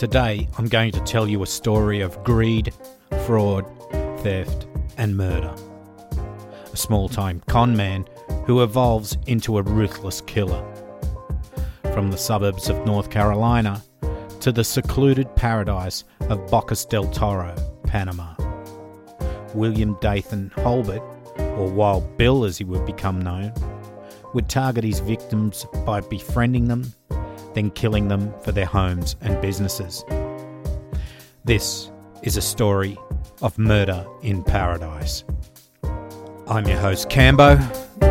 Today, I'm going to tell you a story of greed, fraud, theft, and murder. A small time con man who evolves into a ruthless killer. From the suburbs of North Carolina to the secluded paradise of Bocas del Toro, Panama. William Dathan Holbert, or Wild Bill as he would become known, would target his victims by befriending them, then killing them for their homes and businesses. This is a story of murder in paradise. I'm your host, Cambo.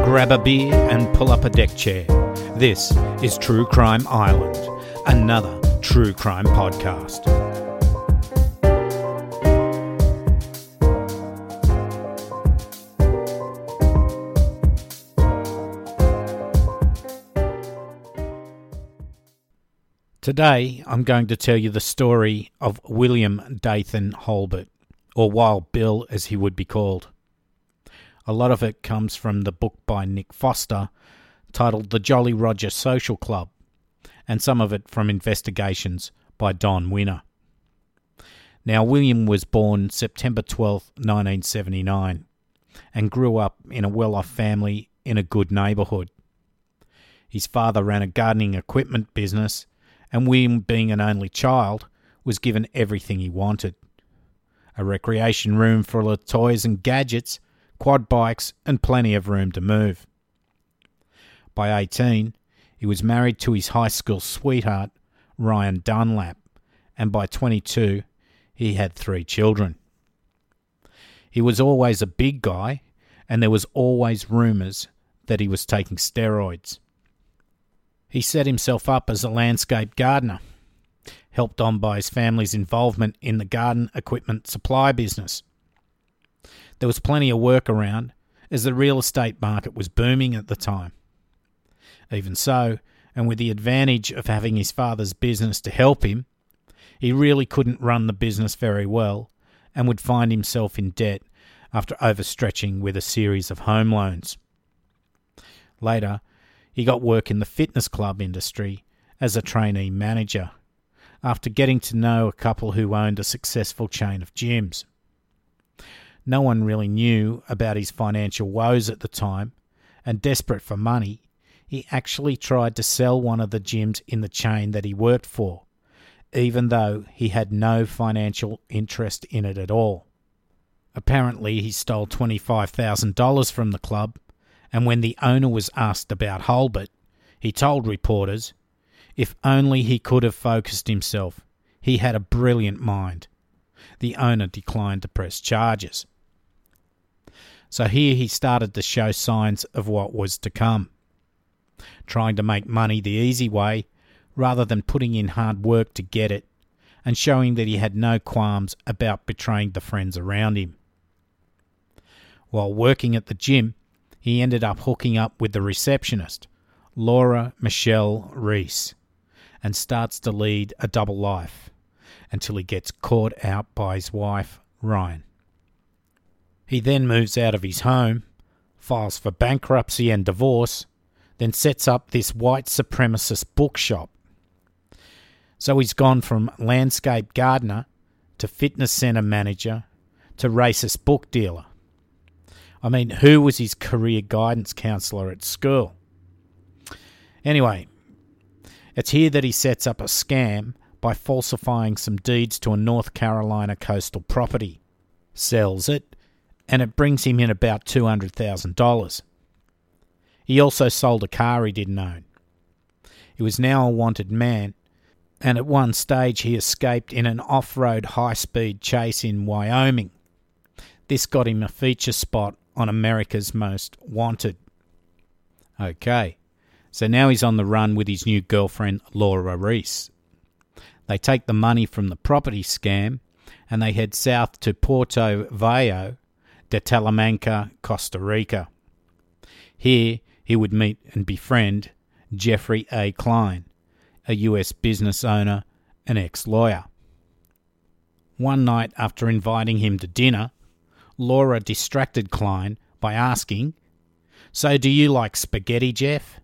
Grab a beer and pull up a deck chair. This is True Crime Island, another true crime podcast. Today, I'm going to tell you the story of William Dathan Holbert, or Wild Bill as he would be called. A lot of it comes from the book by Nick Foster titled The Jolly Roger Social Club, and some of it from investigations by Don Winner. Now, William was born September 12, 1979, and grew up in a well off family in a good neighbourhood. His father ran a gardening equipment business, and William, being an only child, was given everything he wanted a recreation room full of toys and gadgets, quad bikes, and plenty of room to move. By 18, he was married to his high school sweetheart, Ryan Dunlap, and by 22, he had three children. He was always a big guy, and there was always rumours that he was taking steroids. He set himself up as a landscape gardener, helped on by his family's involvement in the garden equipment supply business. There was plenty of work around, as the real estate market was booming at the time. Even so, and with the advantage of having his father's business to help him, he really couldn't run the business very well and would find himself in debt after overstretching with a series of home loans. Later, he got work in the fitness club industry as a trainee manager after getting to know a couple who owned a successful chain of gyms. No one really knew about his financial woes at the time, and desperate for money, he actually tried to sell one of the gyms in the chain that he worked for, even though he had no financial interest in it at all. Apparently, he stole $25,000 from the club, and when the owner was asked about Holbert, he told reporters if only he could have focused himself. He had a brilliant mind. The owner declined to press charges. So here he started to show signs of what was to come. Trying to make money the easy way, rather than putting in hard work to get it, and showing that he had no qualms about betraying the friends around him. While working at the gym, he ended up hooking up with the receptionist, Laura Michelle Reese, and starts to lead a double life until he gets caught out by his wife, Ryan. He then moves out of his home, files for bankruptcy and divorce, then sets up this white supremacist bookshop. So he's gone from landscape gardener to fitness centre manager to racist book dealer. I mean, who was his career guidance counsellor at school? Anyway, it's here that he sets up a scam by falsifying some deeds to a North Carolina coastal property, sells it, and it brings him in about $200,000. He also sold a car he didn't own. He was now a wanted man, and at one stage he escaped in an off road high speed chase in Wyoming. This got him a feature spot on America's Most Wanted. Okay, so now he's on the run with his new girlfriend, Laura Reese. They take the money from the property scam and they head south to Puerto Viejo de Talamanca, Costa Rica. Here he would meet and befriend Jeffrey A. Klein, a US business owner and ex lawyer. One night after inviting him to dinner, Laura distracted Klein by asking, So do you like spaghetti, Jeff?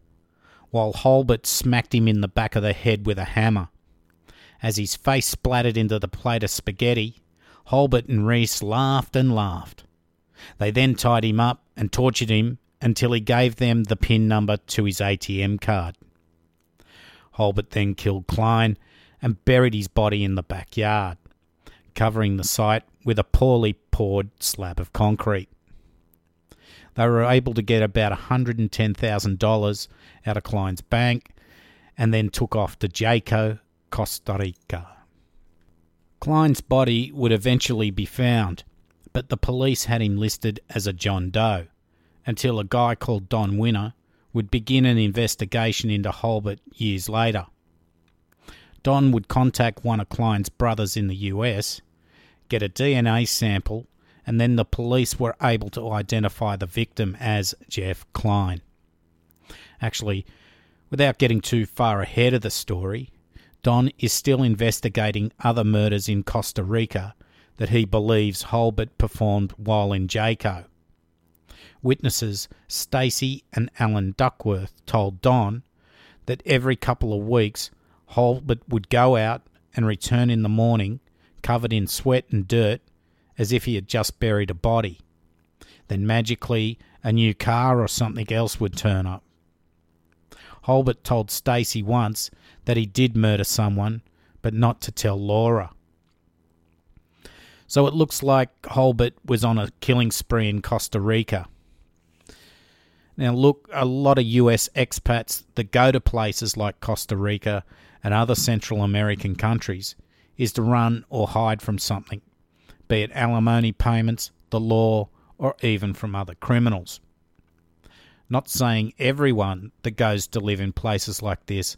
while Holbert smacked him in the back of the head with a hammer. As his face splattered into the plate of spaghetti, Holbert and Reese laughed and laughed. They then tied him up and tortured him until he gave them the PIN number to his ATM card. Holbert then killed Klein and buried his body in the backyard, covering the site with a poorly poured slab of concrete. They were able to get about $110,000 out of Klein's bank and then took off to Jaco, Costa Rica. Klein's body would eventually be found, but the police had him listed as a John Doe until a guy called Don Winner would begin an investigation into Holbert years later. Don would contact one of Klein's brothers in the US, get a DNA sample, and then the police were able to identify the victim as Jeff Klein. Actually, without getting too far ahead of the story, Don is still investigating other murders in Costa Rica that he believes Holbert performed while in Jaco. Witnesses Stacy and Alan Duckworth told Don that every couple of weeks Holbert would go out and return in the morning covered in sweat and dirt as if he had just buried a body. Then magically a new car or something else would turn up. Holbert told Stacy once that he did murder someone, but not to tell Laura. So it looks like Holbert was on a killing spree in Costa Rica. Now, look, a lot of US expats that go to places like Costa Rica and other Central American countries is to run or hide from something be it alimony payments, the law, or even from other criminals. Not saying everyone that goes to live in places like this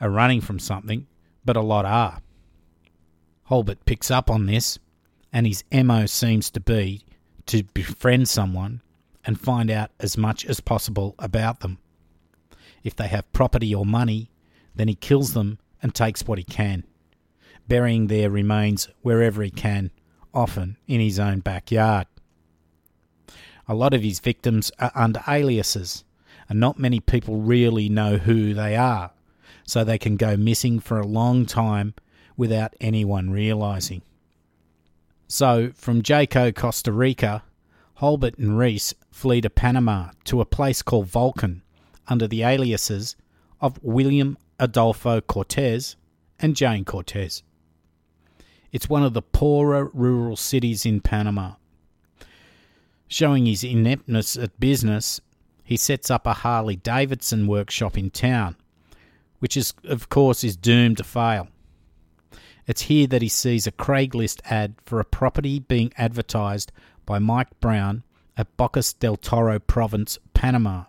are running from something, but a lot are. Holbert picks up on this, and his MO seems to be to befriend someone and find out as much as possible about them. If they have property or money, then he kills them and takes what he can, burying their remains wherever he can often in his own backyard. A lot of his victims are under aliases, and not many people really know who they are, so they can go missing for a long time without anyone realizing. So, from Jaco, Costa Rica, Holbert and Reese flee to Panama to a place called Volcan under the aliases of William Adolfo Cortez and Jane Cortez. It's one of the poorer rural cities in Panama. Showing his ineptness at business, he sets up a Harley Davidson workshop in town, which is, of course, is doomed to fail. It's here that he sees a Craigslist ad for a property being advertised by Mike Brown at Bocas del Toro province, Panama,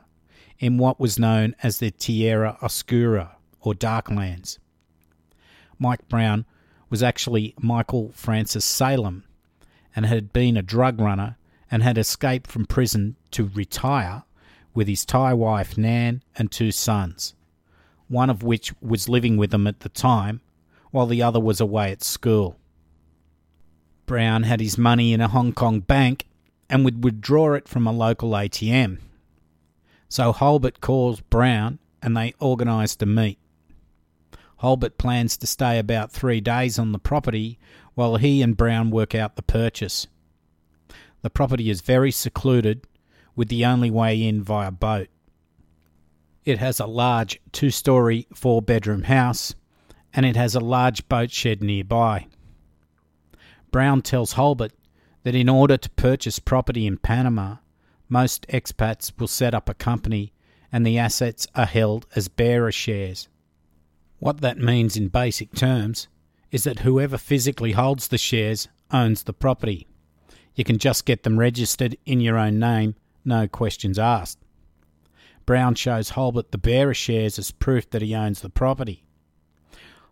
in what was known as the Tierra Oscura, or Darklands. Mike Brown was actually Michael Francis Salem and had been a drug runner and had escaped from prison to retire with his Thai wife Nan and two sons, one of which was living with them at the time while the other was away at school. Brown had his money in a Hong Kong bank and would withdraw it from a local ATM. So Holbert calls Brown and they organised a meet. Holbert plans to stay about three days on the property while he and Brown work out the purchase. The property is very secluded, with the only way in via boat. It has a large two story, four bedroom house, and it has a large boat shed nearby. Brown tells Holbert that in order to purchase property in Panama, most expats will set up a company and the assets are held as bearer shares. What that means in basic terms is that whoever physically holds the shares owns the property. You can just get them registered in your own name, no questions asked. Brown shows Holbert the bearer shares as proof that he owns the property.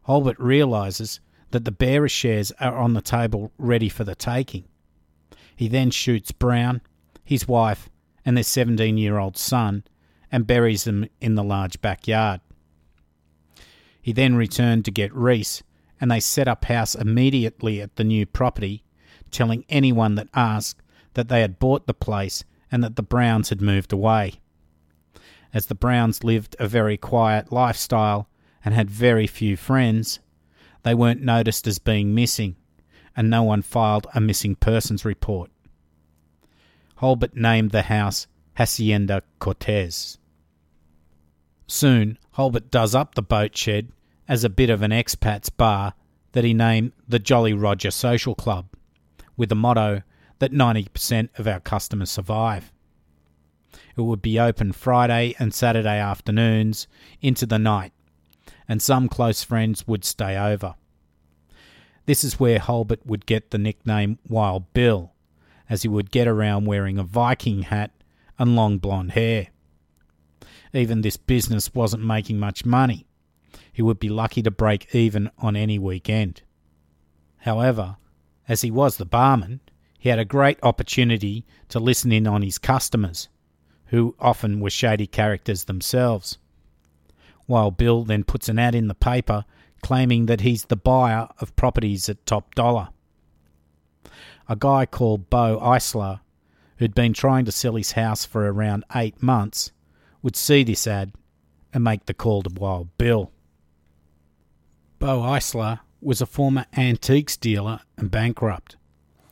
Holbert realises that the bearer shares are on the table ready for the taking. He then shoots Brown, his wife, and their 17 year old son and buries them in the large backyard. He then returned to get Reese, and they set up house immediately at the new property, telling anyone that asked that they had bought the place and that the Browns had moved away. As the Browns lived a very quiet lifestyle and had very few friends, they weren't noticed as being missing, and no one filed a missing persons report. Holbert named the house Hacienda Cortez. Soon, Holbert does up the boat shed as a bit of an expat's bar that he named the Jolly Roger Social Club, with the motto that 90% of our customers survive. It would be open Friday and Saturday afternoons into the night, and some close friends would stay over. This is where Holbert would get the nickname Wild Bill, as he would get around wearing a Viking hat and long blonde hair. Even this business wasn't making much money. He would be lucky to break even on any weekend. However, as he was the barman, he had a great opportunity to listen in on his customers, who often were shady characters themselves. While Bill then puts an ad in the paper claiming that he's the buyer of properties at top dollar. A guy called Bo Icelar, who'd been trying to sell his house for around eight months, would see this ad and make the call to Wild Bill. Bo Icelar was a former antiques dealer and bankrupt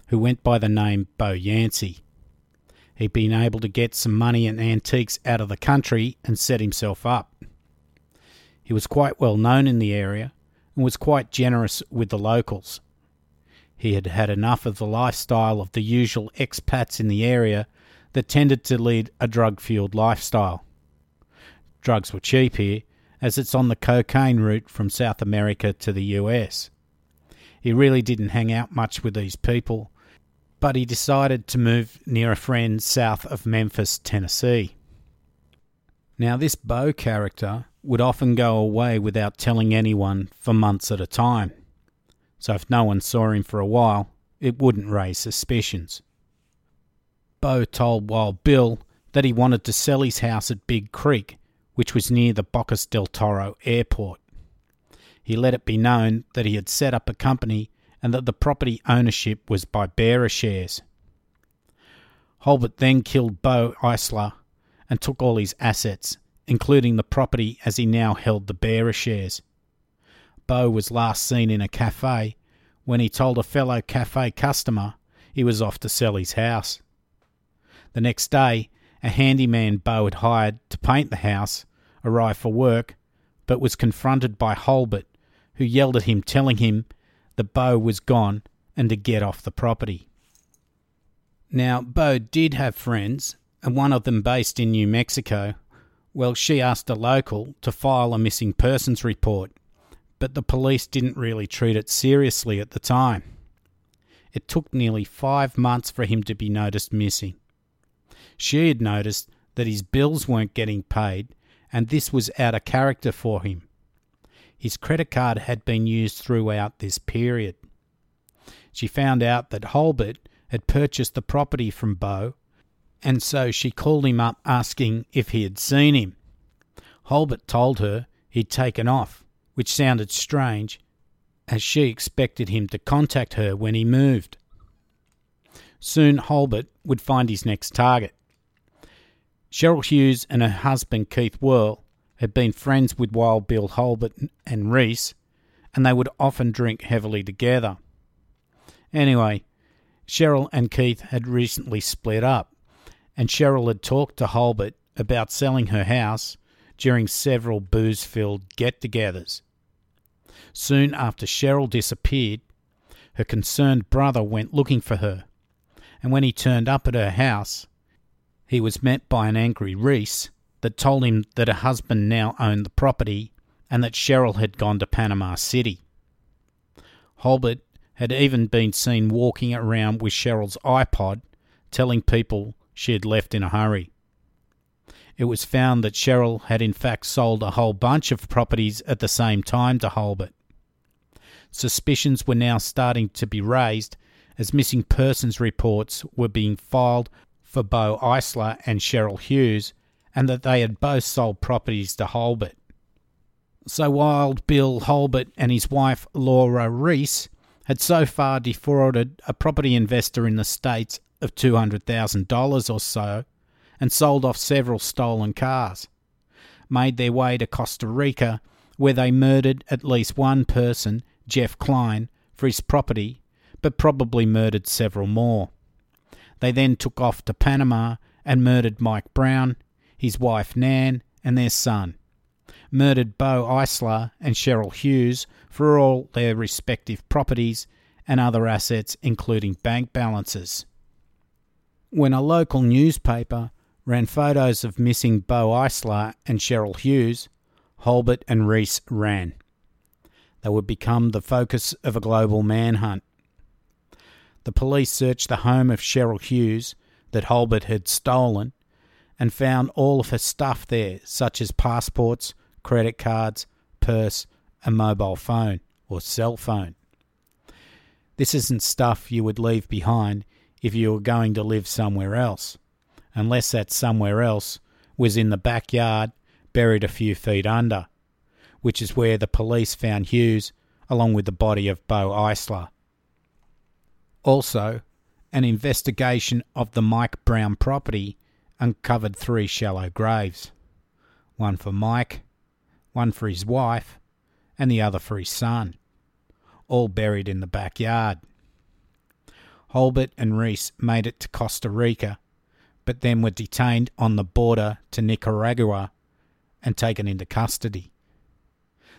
who went by the name Bo Yancey. He'd been able to get some money and antiques out of the country and set himself up. He was quite well known in the area and was quite generous with the locals. He had had enough of the lifestyle of the usual expats in the area that tended to lead a drug fueled lifestyle. Drugs were cheap here, as it's on the cocaine route from South America to the US. He really didn't hang out much with these people, but he decided to move near a friend south of Memphis, Tennessee. Now, this Bo character would often go away without telling anyone for months at a time. So if no one saw him for a while, it wouldn't raise suspicions. Bo told Wild Bill that he wanted to sell his house at Big Creek, which was near the Bocas del Toro airport. He let it be known that he had set up a company and that the property ownership was by bearer shares. Holbert then killed Bo Icelar and took all his assets, including the property as he now held the bearer shares. Bo was last seen in a cafe when he told a fellow cafe customer he was off to sell his house. The next day, a handyman Bo had hired to paint the house arrived for work, but was confronted by Holbert, who yelled at him, telling him that Bo was gone and to get off the property. Now, Bo did have friends, and one of them based in New Mexico. Well, she asked a local to file a missing persons report, but the police didn't really treat it seriously at the time. It took nearly five months for him to be noticed missing. She had noticed that his bills weren't getting paid, and this was out of character for him. His credit card had been used throughout this period. She found out that Holbert had purchased the property from Bo and so she called him up asking if he had seen him. Holbert told her he'd taken off, which sounded strange, as she expected him to contact her when he moved. Soon Holbert would find his next target. Cheryl Hughes and her husband Keith Whirl had been friends with Wild Bill Holbert and Reese, and they would often drink heavily together. Anyway, Cheryl and Keith had recently split up, and Cheryl had talked to Holbert about selling her house during several booze filled get togethers. Soon after Cheryl disappeared, her concerned brother went looking for her, and when he turned up at her house, he was met by an angry Reese that told him that her husband now owned the property and that Cheryl had gone to Panama City. Holbert had even been seen walking around with Cheryl's iPod, telling people she had left in a hurry. It was found that Cheryl had in fact sold a whole bunch of properties at the same time to Holbert. Suspicions were now starting to be raised as missing persons reports were being filed for Bo Icelar and Cheryl Hughes, and that they had both sold properties to Holbert. So Wild Bill Holbert and his wife Laura Reese had so far defrauded a property investor in the States of $200,000 or so and sold off several stolen cars, made their way to Costa Rica, where they murdered at least one person Jeff Klein, for his property, but probably murdered several more. They then took off to Panama and murdered Mike Brown, his wife Nan, and their son. Murdered Bo Icelar and Cheryl Hughes for all their respective properties and other assets, including bank balances. When a local newspaper ran photos of missing Bo Icelar and Cheryl Hughes, Holbert and Reese ran. They would become the focus of a global manhunt. The police searched the home of Cheryl Hughes that Holbert had stolen and found all of her stuff there, such as passports, credit cards, purse, and mobile phone or cell phone. This isn't stuff you would leave behind if you were going to live somewhere else, unless that somewhere else was in the backyard, buried a few feet under, which is where the police found Hughes along with the body of Bo Icelar. Also, an investigation of the Mike Brown property uncovered three shallow graves one for Mike, one for his wife, and the other for his son, all buried in the backyard. Holbert and Reese made it to Costa Rica, but then were detained on the border to Nicaragua and taken into custody.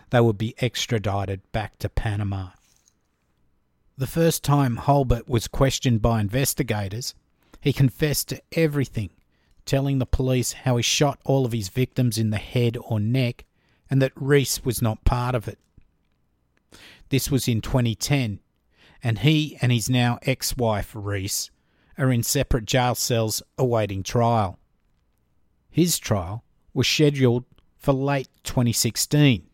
They would be extradited back to Panama. The first time Holbert was questioned by investigators, he confessed to everything, telling the police how he shot all of his victims in the head or neck and that Reese was not part of it. This was in 2010, and he and his now ex wife, Reese, are in separate jail cells awaiting trial. His trial was scheduled for late 2016,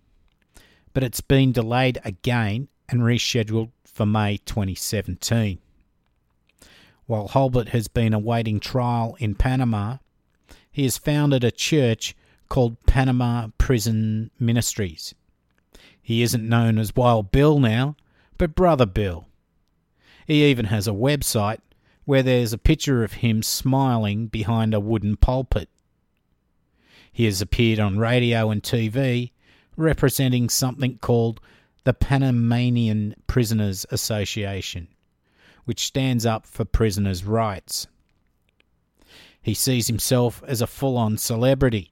but it's been delayed again and rescheduled for May 2017. While Holbert has been awaiting trial in Panama, he has founded a church called Panama Prison Ministries. He isn't known as Wild Bill now, but Brother Bill. He even has a website where there's a picture of him smiling behind a wooden pulpit. He has appeared on radio and TV representing something called the Panamanian Prisoners Association, which stands up for prisoners' rights. He sees himself as a full on celebrity.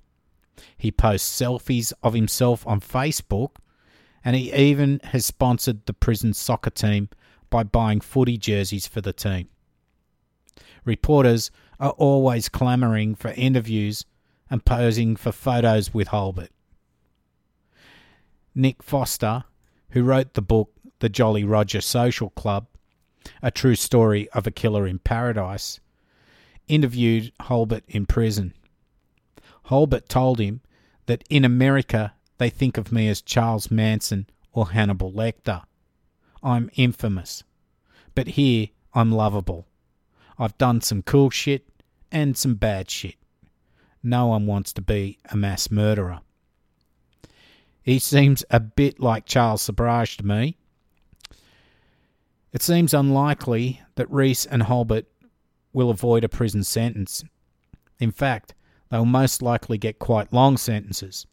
He posts selfies of himself on Facebook, and he even has sponsored the prison soccer team by buying footy jerseys for the team. Reporters are always clamouring for interviews and posing for photos with Holbert. Nick Foster who wrote the book The Jolly Roger Social Club, a true story of a killer in paradise, interviewed Holbert in prison. Holbert told him that in America they think of me as Charles Manson or Hannibal Lecter. I'm infamous. But here I'm lovable. I've done some cool shit and some bad shit. No one wants to be a mass murderer. He seems a bit like Charles Sobhraj to me. It seems unlikely that Reese and Holbert will avoid a prison sentence. In fact, they'll most likely get quite long sentences.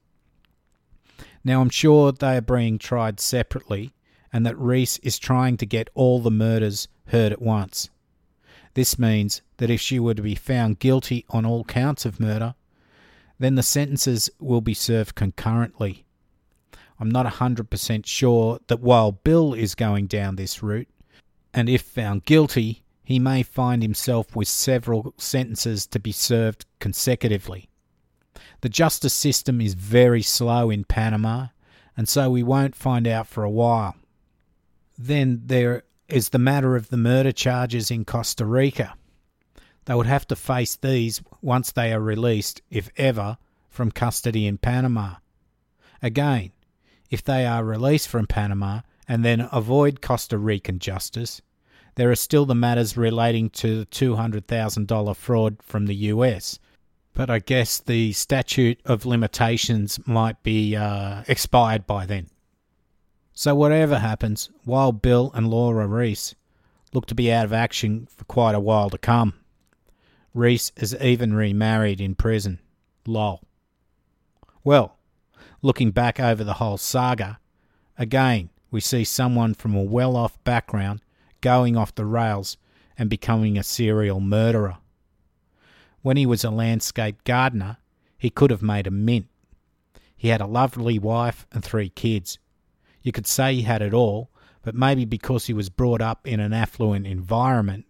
Now, I'm sure they are being tried separately and that Reese is trying to get all the murders heard at once. This means that if she were to be found guilty on all counts of murder, then the sentences will be served concurrently. I'm not 100% sure that while Bill is going down this route, and if found guilty, he may find himself with several sentences to be served consecutively. The justice system is very slow in Panama, and so we won't find out for a while. Then there is the matter of the murder charges in Costa Rica. They would have to face these once they are released, if ever, from custody in Panama. Again, if they are released from Panama and then avoid Costa Rican justice, there are still the matters relating to the $200,000 fraud from the US. But I guess the statute of limitations might be uh, expired by then. So, whatever happens, Wild Bill and Laura Reese look to be out of action for quite a while to come. Reese is even remarried in prison. Lol. Well, looking back over the whole saga, again, we see someone from a well off background going off the rails and becoming a serial murderer. When he was a landscape gardener, he could have made a mint. He had a lovely wife and three kids. You could say he had it all, but maybe because he was brought up in an affluent environment,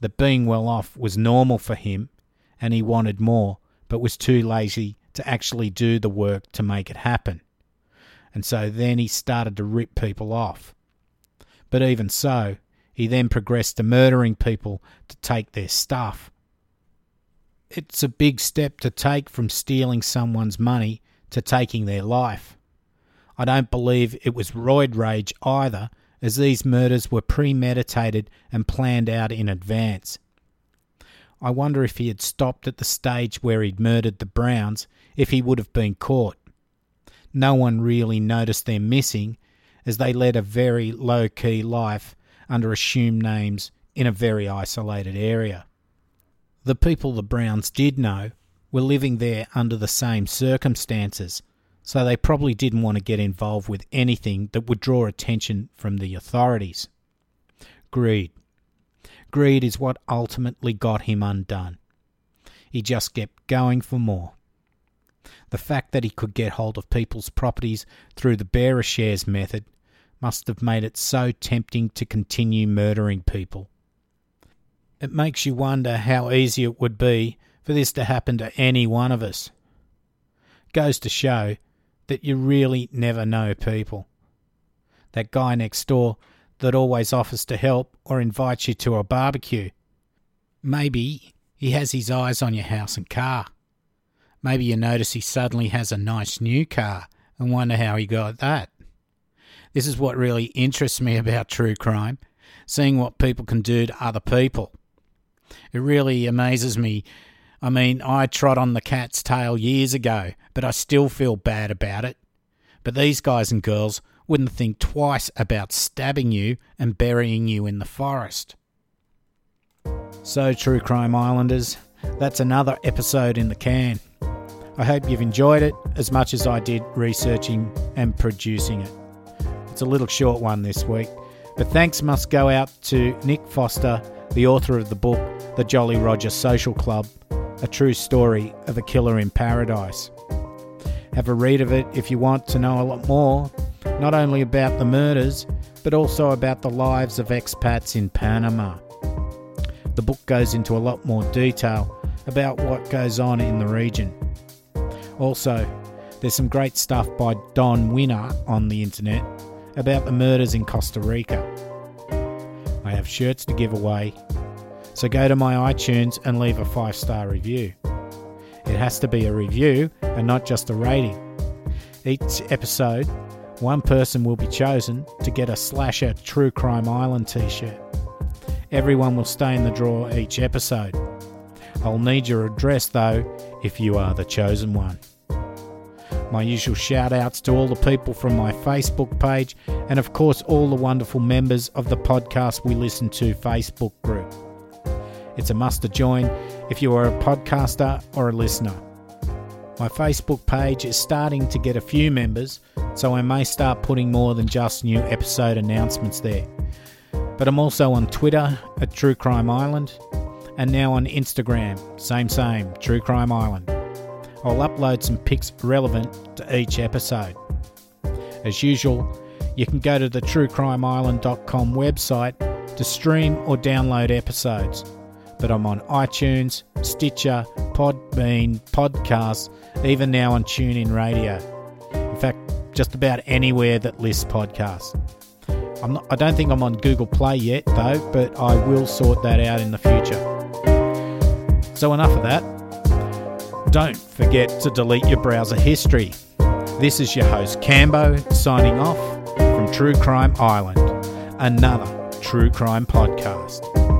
that being well off was normal for him and he wanted more, but was too lazy to actually do the work to make it happen. And so then he started to rip people off. But even so, he then progressed to murdering people to take their stuff. It's a big step to take from stealing someone's money to taking their life. I don't believe it was roid rage either, as these murders were premeditated and planned out in advance. I wonder if he had stopped at the stage where he'd murdered the Browns, if he would have been caught. No one really noticed them missing, as they led a very low key life under assumed names in a very isolated area. The people the Browns did know were living there under the same circumstances, so they probably didn't want to get involved with anything that would draw attention from the authorities. Greed. Greed is what ultimately got him undone. He just kept going for more. The fact that he could get hold of people's properties through the bearer shares method must have made it so tempting to continue murdering people. It makes you wonder how easy it would be for this to happen to any one of us. Goes to show that you really never know people. That guy next door that always offers to help or invites you to a barbecue. Maybe he has his eyes on your house and car. Maybe you notice he suddenly has a nice new car and wonder how he got that. This is what really interests me about true crime seeing what people can do to other people. It really amazes me. I mean, I trod on the cat's tail years ago, but I still feel bad about it. But these guys and girls wouldn't think twice about stabbing you and burying you in the forest. So, True Crime Islanders, that's another episode in the can. I hope you've enjoyed it as much as I did researching and producing it. It's a little short one this week, but thanks must go out to Nick Foster, the author of the book The Jolly Roger Social Club, a true story of a killer in paradise. Have a read of it if you want to know a lot more, not only about the murders, but also about the lives of expats in Panama. The book goes into a lot more detail about what goes on in the region. Also, there's some great stuff by Don Winner on the internet about the murders in Costa Rica. I have shirts to give away, so go to my iTunes and leave a five star review. It has to be a review and not just a rating. Each episode, one person will be chosen to get a Slasher True Crime Island t shirt. Everyone will stay in the draw each episode. I'll need your address though if you are the chosen one. My usual shout outs to all the people from my Facebook page, and of course, all the wonderful members of the podcast we listen to Facebook group. It's a must to join if you are a podcaster or a listener. My Facebook page is starting to get a few members, so I may start putting more than just new episode announcements there. But I'm also on Twitter at True Crime Island, and now on Instagram, same, same, True Crime Island. I'll upload some pics relevant to each episode. As usual, you can go to the truecrimeisland.com website to stream or download episodes. But I'm on iTunes, Stitcher, Podbean, Podcasts, even now on TuneIn Radio. In fact, just about anywhere that lists podcasts. Not, I don't think I'm on Google Play yet, though, but I will sort that out in the future. So, enough of that. Don't forget to delete your browser history. This is your host, Cambo, signing off from True Crime Island, another true crime podcast.